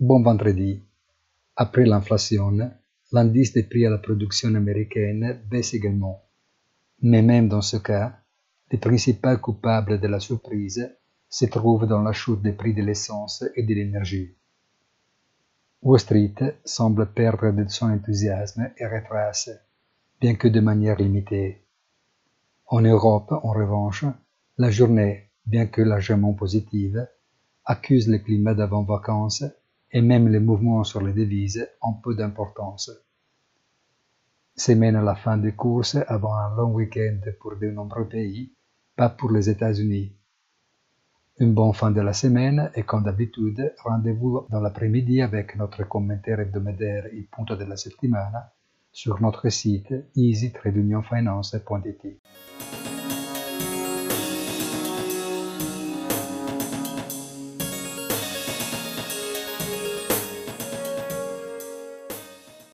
Bon vendredi. Après l'inflation, l'indice des prix à la production américaine baisse également. Mais même dans ce cas, les principaux coupables de la surprise se trouvent dans la chute des prix de l'essence et de l'énergie. Wall Street semble perdre de son enthousiasme et retrace, bien que de manière limitée. En Europe, en revanche, la journée, bien que largement positive, accuse le climat d'avant-vacances et même les mouvements sur les devises ont peu d'importance. Semaine à la fin des courses avant un long week-end pour de nombreux pays, pas pour les États-Unis. Une bonne fin de la semaine et comme d'habitude, rendez-vous dans l'après-midi avec notre commentaire hebdomadaire Il punto della settimana sur notre site easy-finance.it.